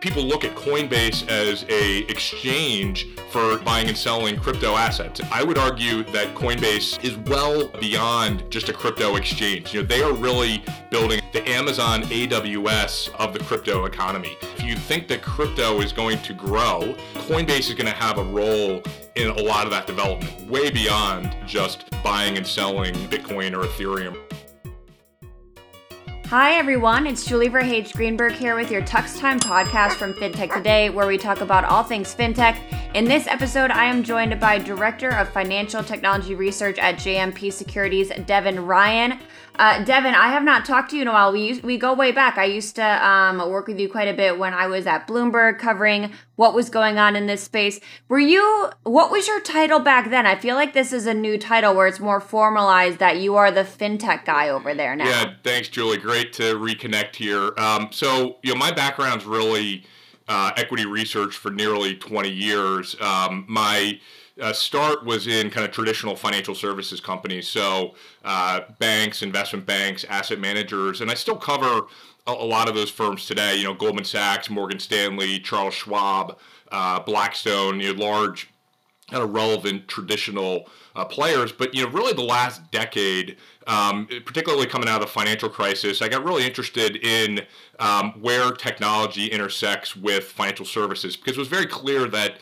people look at Coinbase as a exchange for buying and selling crypto assets. I would argue that Coinbase is well beyond just a crypto exchange. You know, they are really building the Amazon AWS of the crypto economy. If you think that crypto is going to grow, Coinbase is going to have a role in a lot of that development, way beyond just buying and selling Bitcoin or Ethereum. Hi, everyone. It's Julie Verhage Greenberg here with your Tux Time podcast from FinTech Today, where we talk about all things FinTech. In this episode, I am joined by Director of Financial Technology Research at JMP Securities, Devin Ryan. Uh, Devin, I have not talked to you in a while. We used, we go way back. I used to um, work with you quite a bit when I was at Bloomberg covering what was going on in this space. Were you? What was your title back then? I feel like this is a new title where it's more formalized that you are the fintech guy over there now. Yeah, thanks, Julie. Great to reconnect here. Um, so you know, my background's really uh, equity research for nearly 20 years. Um, my uh, start was in kind of traditional financial services companies, so uh, banks, investment banks, asset managers, and I still cover a, a, lot of those firms today. You know, Goldman Sachs, Morgan Stanley, Charles Schwab, uh, Blackstone, you know, large kind of relevant traditional uh, players. But you know, really the last decade, um, particularly coming out of the financial crisis, I got really interested in um, where technology intersects with financial services because it was very clear that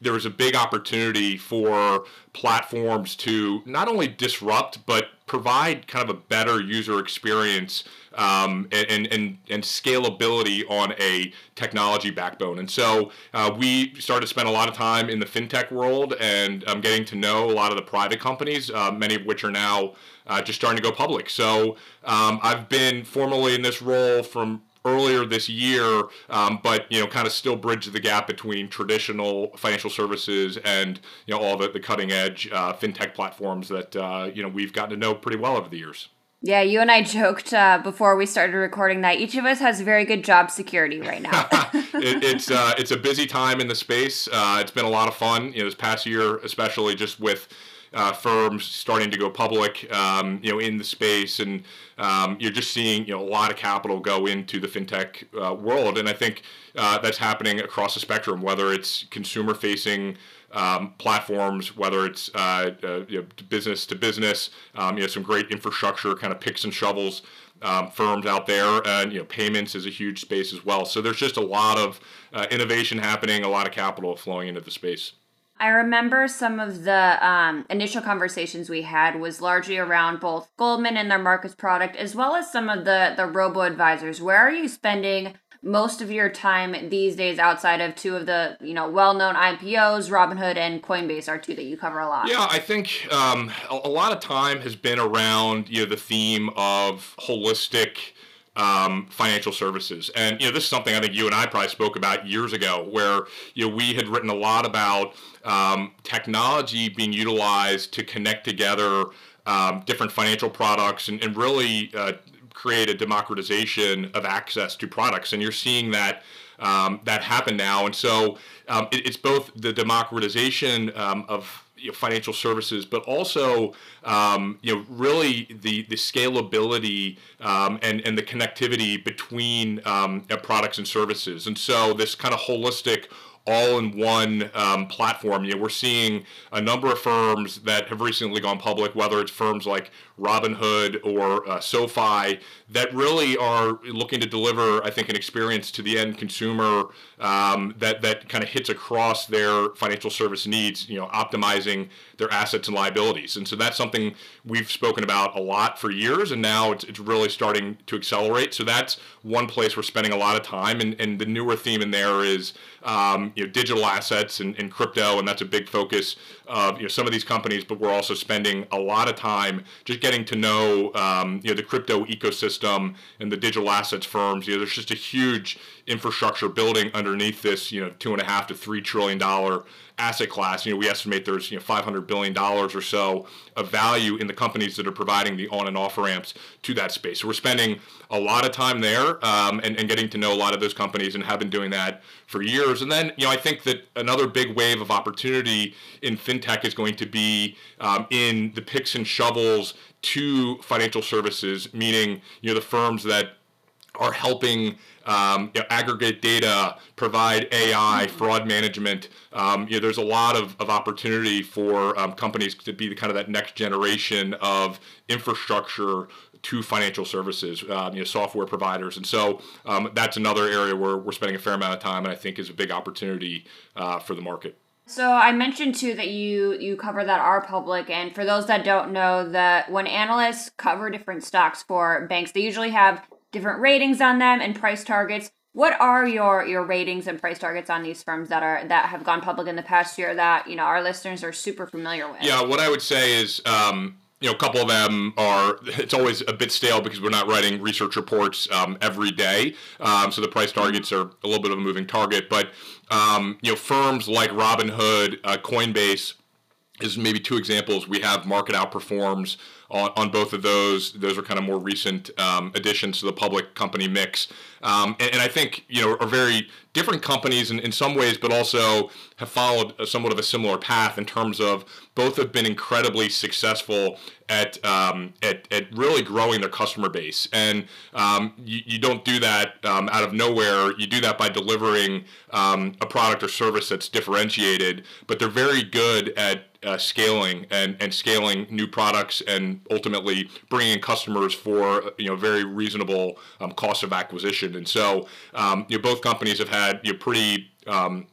there was a big opportunity for platforms to not only disrupt but provide kind of a better user experience um, and, and, and scalability on a technology backbone. And so uh, we started to spend a lot of time in the fintech world and um, getting to know a lot of the private companies, uh, many of which are now uh, just starting to go public. So um, I've been formally in this role from earlier this year, um, but you know, kind of still bridge the gap between traditional financial services and you know all the, the cutting edge uh, fintech platforms that uh, you know we've gotten to know pretty well over the years. Yeah, you and I joked uh, before we started recording that each of us has very good job security right now. it, it's uh, it's a busy time in the space. Uh, it's been a lot of fun. You know, this past year, especially just with uh, firms starting to go public, um, you know, in the space, and um, you're just seeing you know a lot of capital go into the fintech uh, world, and I think uh, that's happening across the spectrum, whether it's consumer-facing. Um, platforms, whether it's uh, uh, business to business, um, you know, some great infrastructure kind of picks and shovels um, firms out there, and you know, payments is a huge space as well. So there's just a lot of uh, innovation happening, a lot of capital flowing into the space. I remember some of the um, initial conversations we had was largely around both Goldman and their Marcus product, as well as some of the the robo advisors. Where are you spending most of your time these days outside of two of the you know well known IPOs, Robinhood and Coinbase are two that you cover a lot. Yeah, I think um, a, a lot of time has been around you know the theme of holistic um, financial services. And you know, this is something I think you and I probably spoke about years ago, where you know we had written a lot about um, technology being utilized to connect together um, different financial products and, and really uh, create a democratization of access to products. And you're seeing that. Um, that happen now, and so um, it, it's both the democratization um, of you know, financial services, but also um, you know really the the scalability um, and and the connectivity between um, products and services. And so this kind of holistic all-in-one um, platform. You know, we're seeing a number of firms that have recently gone public, whether it's firms like Robinhood or uh, SoFi, that really are looking to deliver, I think, an experience to the end consumer um, that that kind of hits across their financial service needs. You know, optimizing their assets and liabilities, and so that's something we've spoken about a lot for years, and now it's, it's really starting to accelerate. So that's one place we're spending a lot of time, and, and the newer theme in there is um, you know digital assets and, and crypto, and that's a big focus of you know some of these companies. But we're also spending a lot of time just getting to know um, you know the crypto ecosystem and the digital assets firms. You know, there's just a huge infrastructure building underneath this. You know, two and a half to three trillion dollar asset class. You know, we estimate there's you know 500 billion dollars or so of value in the companies that are providing the on and off ramps to that space. So we're spending a lot of time there um, and, and getting to know a lot of those companies and have been doing that for years. And then you know I think that another big wave of opportunity in fintech is going to be um, in the picks and shovels to financial services, meaning you know the firms that are helping um, you know, aggregate data, provide AI, fraud management. Um, you know, there's a lot of, of opportunity for um, companies to be the kind of that next generation of infrastructure to financial services, um, you know, software providers, and so um, that's another area where we're spending a fair amount of time, and I think is a big opportunity uh, for the market. So I mentioned too that you you cover that are public, and for those that don't know, that when analysts cover different stocks for banks, they usually have different ratings on them and price targets. What are your your ratings and price targets on these firms that are that have gone public in the past year that you know our listeners are super familiar with? Yeah, what I would say is. Um, you know, a couple of them are. It's always a bit stale because we're not writing research reports um, every day, um, so the price targets are a little bit of a moving target. But um, you know, firms like Robinhood, uh, Coinbase, is maybe two examples. We have market outperforms on, on both of those. Those are kind of more recent um, additions to the public company mix. Um, and, and, I think, you know, are very different companies in, in some ways, but also have followed a, somewhat of a similar path in terms of both have been incredibly successful at, um, at, at really growing their customer base. And um, you, you don't do that um, out of nowhere. You do that by delivering um, a product or service that's differentiated, but they're very good at uh, scaling and, and scaling new products and ultimately bringing in customers for you know very reasonable um, cost of acquisition. And so um, you know, both companies have had you know, pretty um,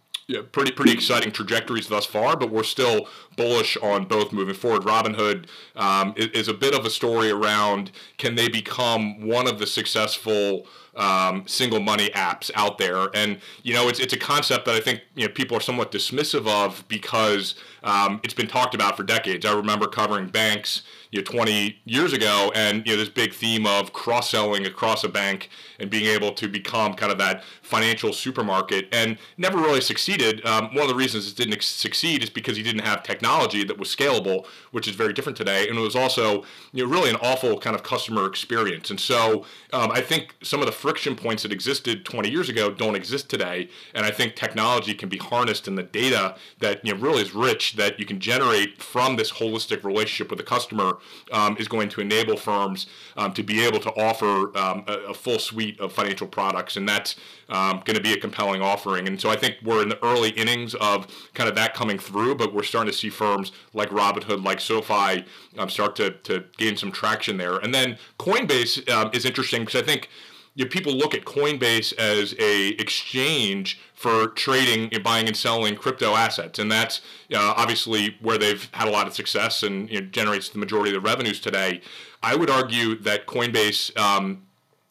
pretty pretty exciting trajectories thus far, but we're still bullish on both moving forward. Robinhood um, is, is, a bit of a story around can they become one of the successful um, single money apps out there, and you know it's it's a concept that I think you know people are somewhat dismissive of because um, it's been talked about for decades. I remember covering banks you know 20 years ago, and you know this big theme of cross selling across a bank and being able to become kind of that financial supermarket, and never really succeeded. Um, one of the reasons it didn't succeed is because he didn't have technology that was scalable, which is very different today, and it was also you know really an awful kind of customer experience. And so um, I think some of the friction points that existed 20 years ago don't exist today, and I think technology can be harnessed in the data that you know really is rich that you can generate from this holistic relationship with the customer um, is going to enable firms um, to be able to offer um, a, a, full suite of financial products, and that's um, going to be a compelling offering. And so I think we're in the early innings of kind of that coming through, but we're starting to see firms like Robinhood, like SoFi, um, start to, to gain some traction there. And then Coinbase um, is interesting because I think you know, people look at Coinbase as a exchange for trading, buying and selling crypto assets, and that's uh, obviously where they've had a lot of success and you know, generates the majority of the revenues today. I would argue that Coinbase um,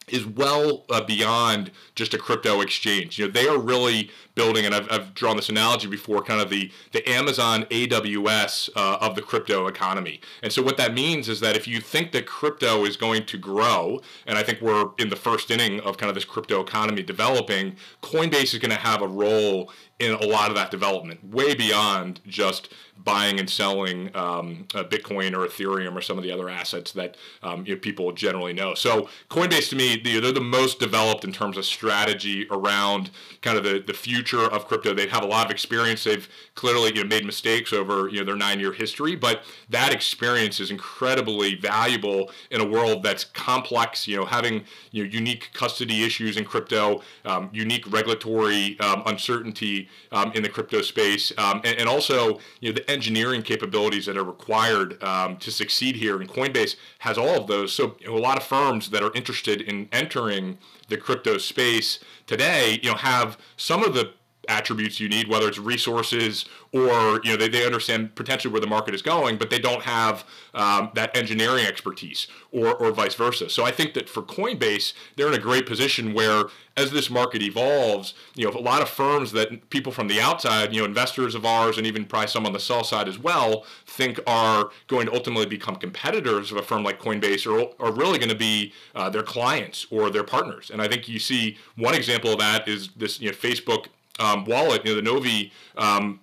is well uh, beyond just a crypto exchange. You know, they are really building, and I've, I've drawn this analogy before, kind of the the Amazon AWS uh, of the crypto economy. And so what that means is that if you think that crypto is going to grow, and I think we're in the first inning of kind of this crypto economy developing, Coinbase is going to have a role in a lot of that development, way beyond just buying and selling um, Bitcoin or Ethereum or some of the other assets that um, you know, people generally know. So Coinbase, to me, they're the most developed in terms of strategy around kind of the, the future of crypto. They have a lot of experience. They've clearly you know, made mistakes over you know, their nine-year history, but that experience is incredibly valuable in a world that's complex. You know, having you know, unique custody issues in crypto, um, unique regulatory um, uncertainty um, in the crypto space, um, and, and also you know the engineering capabilities that are required um, to succeed here. And Coinbase has all of those. So you know, a lot of firms that are interested in entering the crypto space today, you know, have some of the attributes you need, whether it's resources or you know they, they understand potentially where the market is going, but they don't have um, that engineering expertise, or or vice versa. So I think that for Coinbase, they're in a great position where as this market evolves, you know, a lot of firms that people from the outside, you know, investors of ours, and even probably some on the sell side as well, think are going to ultimately become competitors of a firm like Coinbase, or are really going to be uh, their clients or their partners. And I think you see one example of that is this, you know, Facebook um, wallet, you know, the Novi um,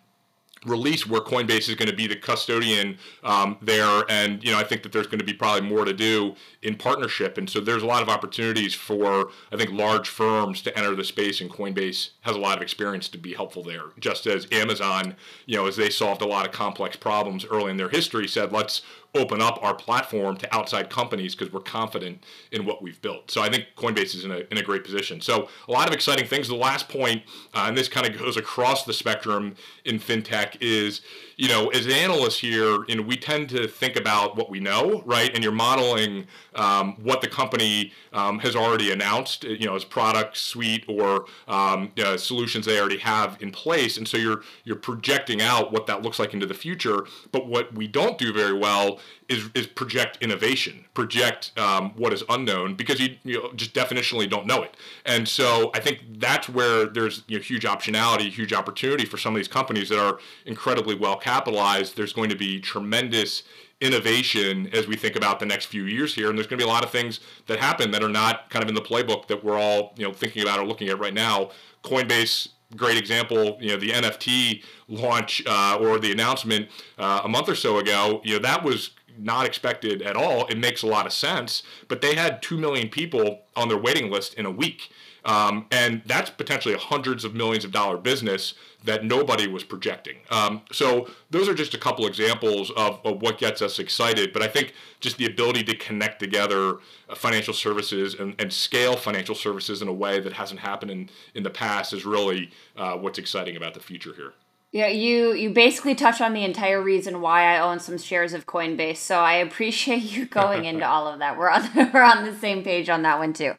release where Coinbase is going to be the custodian um, there, and you know I think that there's going to be probably more to do in partnership, and so there's a lot of opportunities for I think large firms to enter the space, and Coinbase has a lot of experience to be helpful there. Just as Amazon, you know, as they solved a lot of complex problems early in their history, said let's open up our platform to outside companies because we're confident in what we've built. So I think Coinbase is in a, in a great position. So a lot of exciting things. The last point, uh, and this kind of goes across the spectrum in fintech, is you know as analysts here, you know we tend to think about what we know, right? And you're modeling um, what the company um, has already announced, you know, as product suite or um, solutions they already have in place, and so you're you're projecting out what that looks like into the future. But what we don't do very well is, is project innovation, project um, what is unknown, because you, you know, just definitionally don't know it. And so I think that's where there's you know, huge optionality, huge opportunity for some of these companies that are incredibly well capitalized. There's going to be tremendous innovation as we think about the next few years here, and there's going to be a lot of things that happen that are not kind of in the playbook that we're all you know thinking about or looking at right now. Coinbase great example, you know, the NFT launch uh, or the announcement uh, a month or so ago, you know, that was not expected at all. It makes a lot of sense, but they had 2 million people on their waiting list in a week. Um, and that's potentially hundreds of millions of dollar business that nobody was projecting. Um, so those are just a couple examples of, of, what gets us excited. But I think just the ability to connect together uh, financial services and, and, scale financial services in a way that hasn't happened in, in the past is really uh, what's exciting about the future here. Yeah, you you basically touched on the entire reason why I own some shares of Coinbase. So I appreciate you going into all of that. We're on we're on the same page on that one too.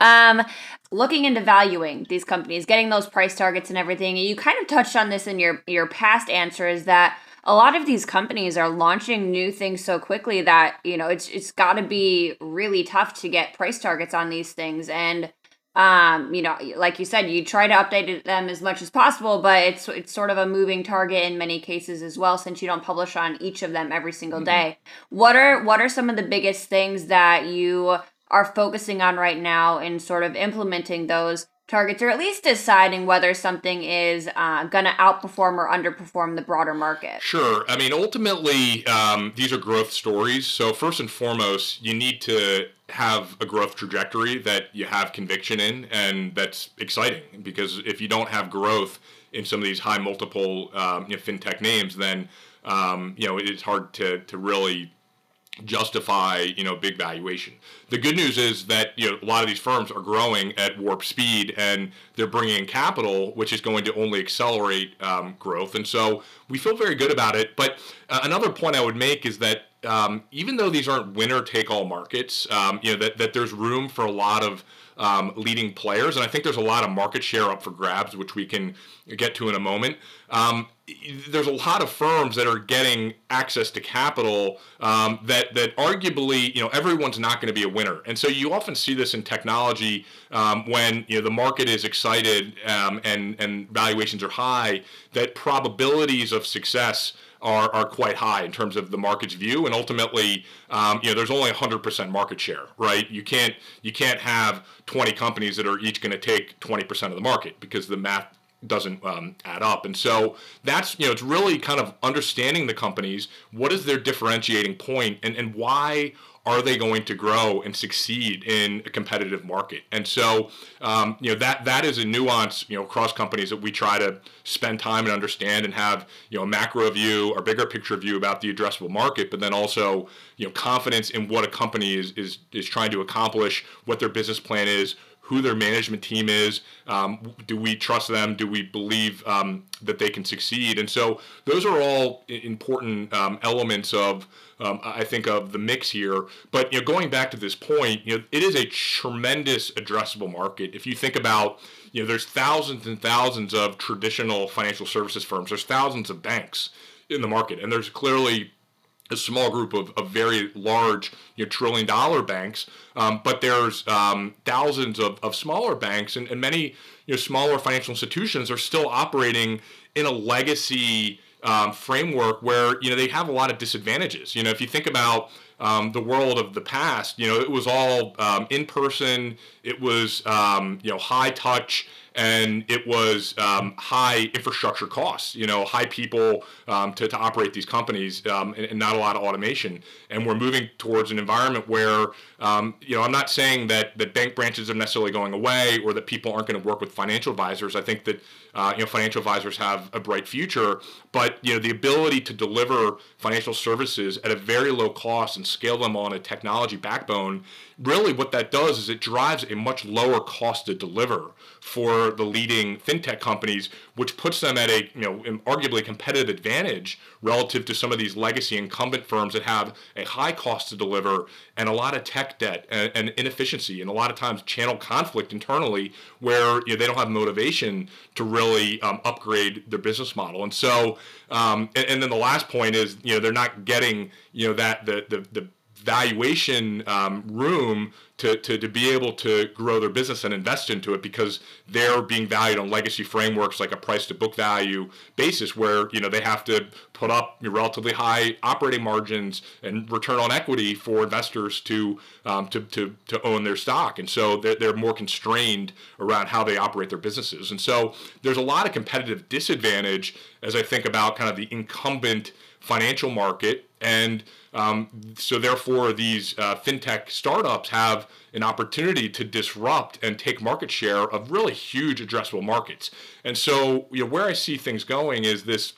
Um, looking into valuing these companies, getting those price targets and everything. You kind of touched on this in your your past answer is that a lot of these companies are launching new things so quickly that you know it's it's got to be really tough to get price targets on these things and um, you know, like you said, you try to update them as much as possible, but it's it's sort of a moving target in many cases as well, since you don't publish on each of them every single mm-hmm. day. What are what are some of the biggest things that you are focusing on right now in sort of implementing those targets, or at least deciding whether something is uh, going to outperform or underperform the broader market? Sure. I mean, ultimately, um, these are growth stories. So first and foremost, you need to have a growth trajectory that you have conviction in, and that's exciting because if you don't have growth in some of these high multiple um, you know, fintech names, then um, you know it's hard to to really justify you know big valuation. The good news is that you know a lot of these firms are growing at warp speed and they're bringing in capital, which is going to only accelerate um, growth. And so we feel very good about it. But uh, another point I would make is that um, even though these aren't winner take all markets, um, you know that, that there's room for a lot of um, leading players, and I think there's a lot of market share up for grabs, which we can get to in a moment. Um, there's a lot of firms that are getting access to capital um, that that arguably you know everyone's not going to be a winner, and so you often see this in technology um, when you know the market is excited um, and and valuations are high, that probabilities of success are, are quite high in terms of the market's view, and ultimately, um, you know, there's only 100% market share, right? You can't you can't have 20 companies that are each going to take 20% of the market because the math doesn't um, add up. And so that's, you know, it's really kind of understanding the companies. What is their differentiating point and, and why are they going to grow and succeed in a competitive market? And so, um, you know, that that is a nuance, you know, across companies that we try to spend time and understand and have, you know, a macro view or bigger picture view about the addressable market, but then also, you know, confidence in what a company is is is trying to accomplish, what their business plan is, who their management team is. Um, do we trust them? Do we believe um, that they can succeed? And so those are all important um, elements of, um, I think, of the mix here. But you know, going back to this point, you know, it is a tremendous addressable market. If you think about, you know, there's thousands and thousands of traditional financial services firms. There's thousands of banks in the market, and there's clearly a small group of, of very large you know, trillion dollar banks, um, but there's um, thousands of, of smaller banks, and, and many you know, smaller financial institutions are still operating in a legacy um, framework where you know they have a lot of disadvantages. You know, if you think about um, the world of the past, you know, it was all um, in person. It was um, you know high touch and it was um, high infrastructure costs, you know, high people um, to, to operate these companies um, and, and, not a lot of automation. And we're moving towards an environment where, um, you know, I'm not saying that, that bank branches are necessarily going away or that people aren't going to work with financial advisors. I think that, uh, you know, financial advisors have a bright future, but, you know, the ability to deliver financial services at a very low cost and scale them on a technology backbone really what that does is it drives a much lower cost to deliver for the leading fintech companies, which puts them at a you know arguably competitive advantage relative to some of these legacy incumbent firms that have a high cost to deliver and a lot of tech debt and, and inefficiency and a lot of times channel conflict internally where you know, they don't have motivation to really um, upgrade their business model. And so, um, and, and, then the last point is you know they're not getting you know that the the, the valuation um, room to, to, to be able to grow their business and invest into it because they're being valued on legacy frameworks like a price to book value basis where you know they have to put up relatively high operating margins and return on equity for investors to um, to, to, to own their stock. And so they're, they're more constrained around how they operate their businesses. And so there's a lot of competitive disadvantage as I think about kind of the incumbent financial market and um, so therefore, these uh, fintech startups have an opportunity to disrupt and take market share of really huge addressable markets. And so, you know, where I see things going is this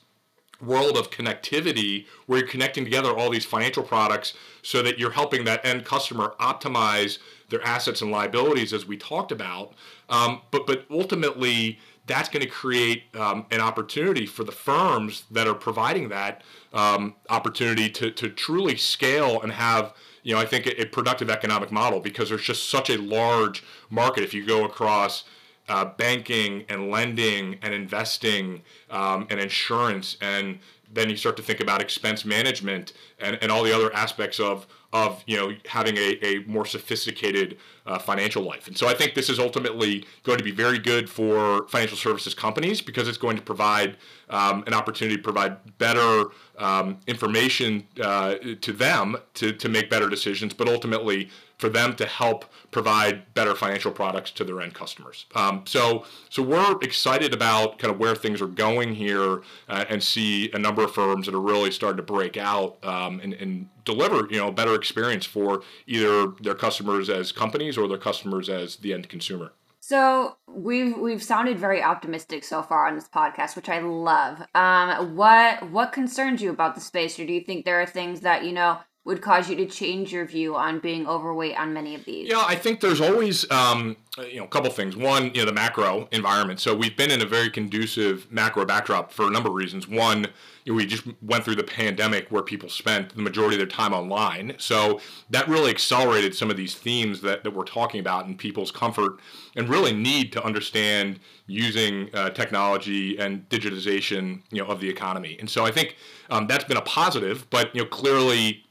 world of connectivity where you're connecting together all these financial products so that you're helping that end customer optimize their assets and liabilities as we talked about um, but but ultimately that's going to create um, an opportunity for the firms that are providing that um, opportunity to, to truly scale and have you know I think a, a, productive economic model because there's just such a large market. If you go across uh, banking and lending and investing um, and insurance and then you start to think about expense management and, and all the other aspects of of you know having a, a more sophisticated uh, financial life. And so I think this is ultimately going to be very good for financial services companies because it's going to provide um, an opportunity to provide better um, information uh, to them to, to make better decisions, but ultimately for them to help provide better financial products to their end customers. Um, so, so we're excited about kind of where things are going here, uh, and see a number of firms that are really starting to break out um, and, and deliver you know a better experience for either their customers as companies or their customers as the end consumer. So we've we've sounded very optimistic so far on this podcast, which I love. Um, what what concerns you about the space, or do you think there are things that you know would cause you to change your view on being overweight on many of these? Yeah, I think there's always um, you know a couple things. One, you know, the macro environment. So we've been in a very conducive macro backdrop for a number of reasons. One, you know, we just went through the pandemic where people spent the majority of their time online. So that really accelerated some of these themes that, that we're talking about and people's comfort and really need to understand using uh, technology and digitization, you know, of the economy. And so I think um, that's been a positive, but you know, clearly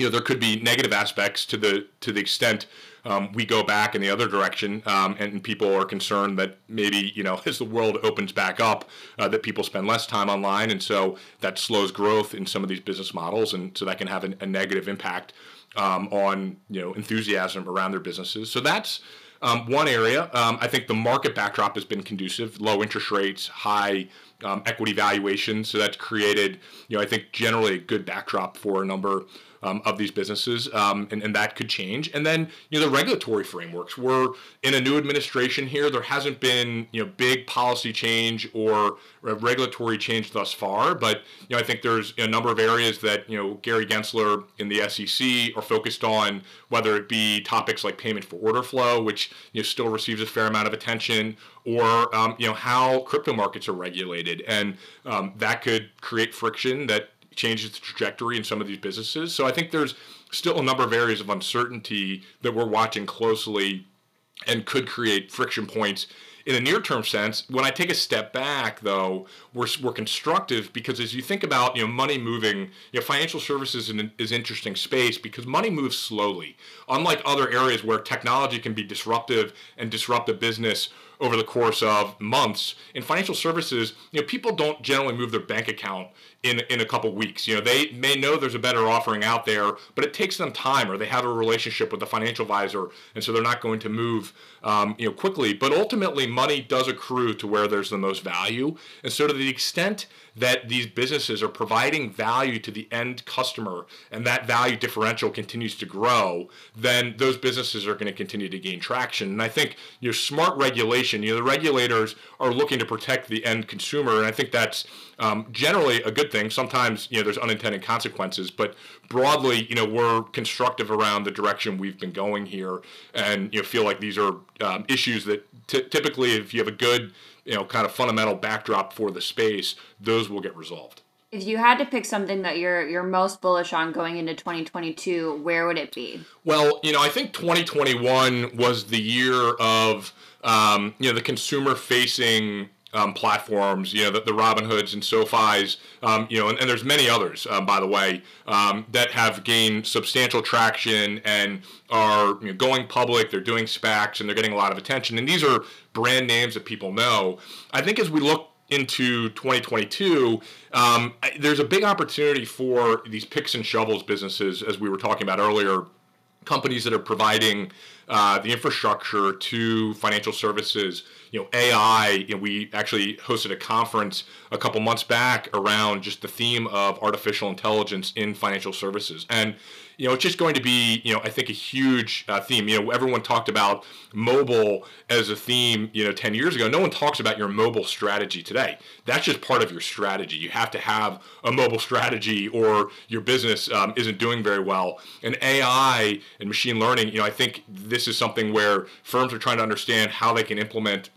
you know there could be negative aspects to the to the extent um, we go back in the other direction um, and people are concerned that maybe you know as the world opens back up uh, that people spend less time online and so that slows growth in some of these business models and so that can have an, a negative impact um, on you know enthusiasm around their businesses. So that's um, one area. Um, i think the market backdrop has been conducive. Low interest rates high um, equity valuations so that's created you know i think generally a good backdrop for a number um, of these businesses, um, and, and that could change. And then you know the regulatory frameworks. We're in a new administration here. There hasn't been you know big policy change or regulatory change thus far, but you know I think there's a number of areas that you know Gary Gensler in the SEC are focused on, whether it be topics like payment for order flow, which you know still receives a fair amount of attention, or um, you know how crypto markets are regulated, and um, that could create friction that changes the trajectory in some of these businesses. So I think there's still a number of areas of uncertainty that we're watching closely and could create friction points in a near term sense. When I take a step back, though, we're, we're constructive because as you think about you know money moving, you know financial services is an is interesting space because money moves slowly. Unlike other areas where technology can be disruptive and disrupt a business over the course of months. In financial services, you know, people don't generally move their bank account in in a couple weeks. You know, they may know there's a better offering out there, but it takes them time, or they have a relationship with a financial advisor, and so they're not going to move, um, you know, quickly. But ultimately, money does accrue to where there's the most value, and so to the extent that these businesses are providing value to the end customer, and that value differential continues to grow, then those businesses are going to continue to gain traction. And I think you know, smart regulation. You know, the regulators are looking to protect the end consumer, and I think that's um, generally a good thing. Sometimes you know there's unintended consequences, but broadly, you know, we're constructive around the direction we've been going here, and you know, feel like these are um, issues that t- typically, if you have a good you know kind of fundamental backdrop for the space, those will get resolved. If you had to pick something that you're you're most bullish on going into 2022, where would it be? Well, you know, I think 2021 was the year of um, you know the consumer facing um, platforms, you know, the, the Robinhoods and SoFi's, um, you know, and, and, there's many others, um, by the way, um, that have gained substantial traction and are you know, going public. They're doing SPACs and they're getting a lot of attention. And these are brand names that people know. I think as we look into 2022, um, there's a big opportunity for these picks and shovels businesses, as we were talking about earlier, companies that are providing uh, the infrastructure to financial services you know AI. You know, we actually hosted a conference a couple months back around just the theme of artificial intelligence in financial services, and you know it's just going to be you know I think a huge uh, theme. You know, everyone talked about mobile as a theme. You know, ten years ago, no one talks about your mobile strategy today. That's just part of your strategy. You have to have a mobile strategy, or your business um, isn't doing very well. And AI and machine learning. You know, I think this is something where firms are trying to understand how they can implement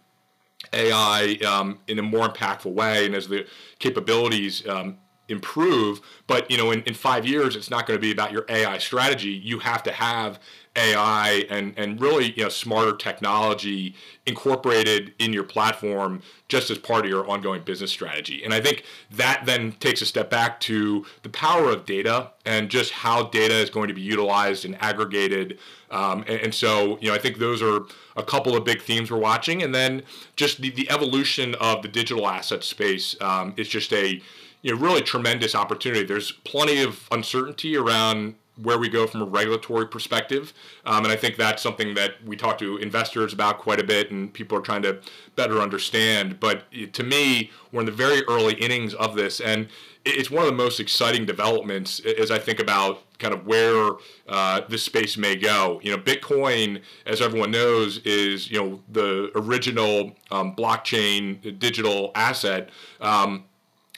AI um, in a more impactful way, and as the capabilities um, improve. But you know, in, in five years, it's not going to be about your AI strategy. You have to have AI and and really you know smarter technology incorporated in your platform just as part of your ongoing business strategy. And I think that then takes a step back to the power of data and just how data is going to be utilized and aggregated. Um, and, and, so you know I think those are a couple of big themes we're watching. And then just the, the evolution of the digital asset space um, is just a you know really tremendous opportunity. There's plenty of uncertainty around where we go from a regulatory perspective. Um, and I think that's something that we talk to investors about quite a bit and people are trying to better understand. But to me, we're in the very early innings of this. And it's one of the most exciting developments as I think about kind of where uh, this space may go. You know, Bitcoin, as everyone knows, is, you know, the original um, blockchain digital asset. Um,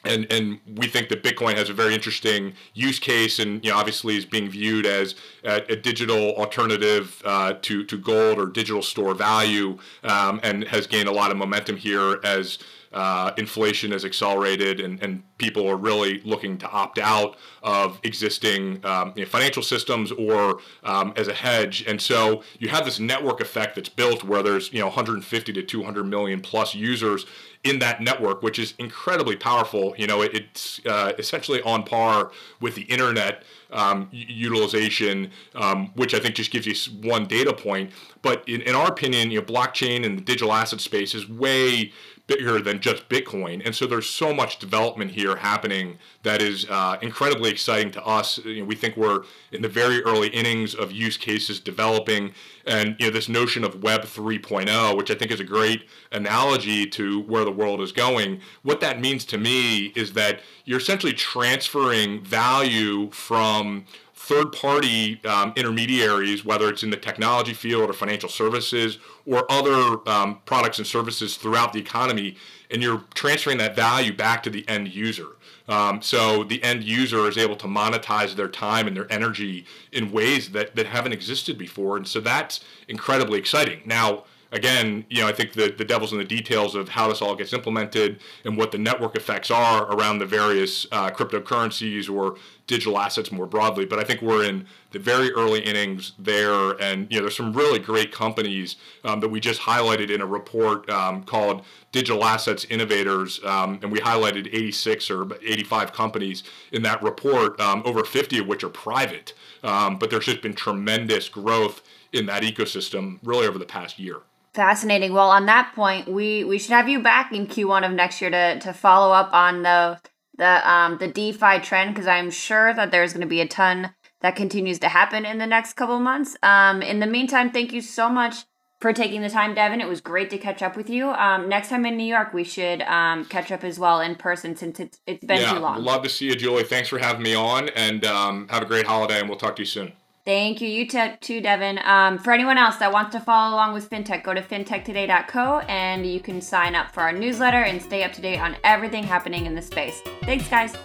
and and we think that Bitcoin has a very interesting use case, and you know obviously is being viewed as a, a digital alternative uh, to to gold or digital store value, um, and has gained a lot of momentum here as uh, inflation has accelerated and, and people are really looking to opt out of existing um, you know, financial systems or um, as a hedge. And so you have this network effect that's built where there's you know 150 to 200 million plus users in that network, which is incredibly powerful. You know, it, it's uh, essentially on par with the internet um, utilization, um, which I think just gives you one data point. But in, in our opinion, you know, blockchain and the digital asset space is way bigger than just Bitcoin. And so there's so much development here happening that is uh, incredibly exciting to us. You know, we think we're in the very early innings of use cases developing, and you know this notion of Web 3.0, which I think is a great analogy to where the world is going. What that means to me is that you're essentially transferring value from third party um, intermediaries, whether it's in the technology field or financial services or other um, products and services throughout the economy, and you're transferring that value back to the end user. Um, so the end user is able to monetize their time and their energy in ways that, that haven't existed before. And so that's incredibly exciting. Now, again, you know, I think the, the devil's in the details of how this all gets implemented and what the network effects are around the various uh, cryptocurrencies or digital assets more broadly. But I think we're in the very early innings there, and you know, there's some really great companies um, that we just highlighted in a report um, called Digital Assets Innovators, um, and we highlighted 86 or 85 companies in that report, um, over 50 of which are private. Um, but there's just been tremendous growth in that ecosystem really over the past year. Fascinating. Well, on that point, we we should have you back in Q1 of next year to to follow up on the the um the DeFi trend because I'm sure that there's going to be a ton that continues to happen in the next couple months. Um, in the meantime, thank you so much for taking the time, Devin. It was great to catch up with you. Um, next time in New York, we should um, catch up as well in person since it's it's been yeah, too long. Love to see you, Julie. Thanks for having me on, and um, have a great holiday. And we'll talk to you soon. Thank you. You too, Devin. Um, for anyone else that wants to follow along with FinTech, go to fintechtoday.co and you can sign up for our newsletter and stay up to date on everything happening in the space. Thanks, guys.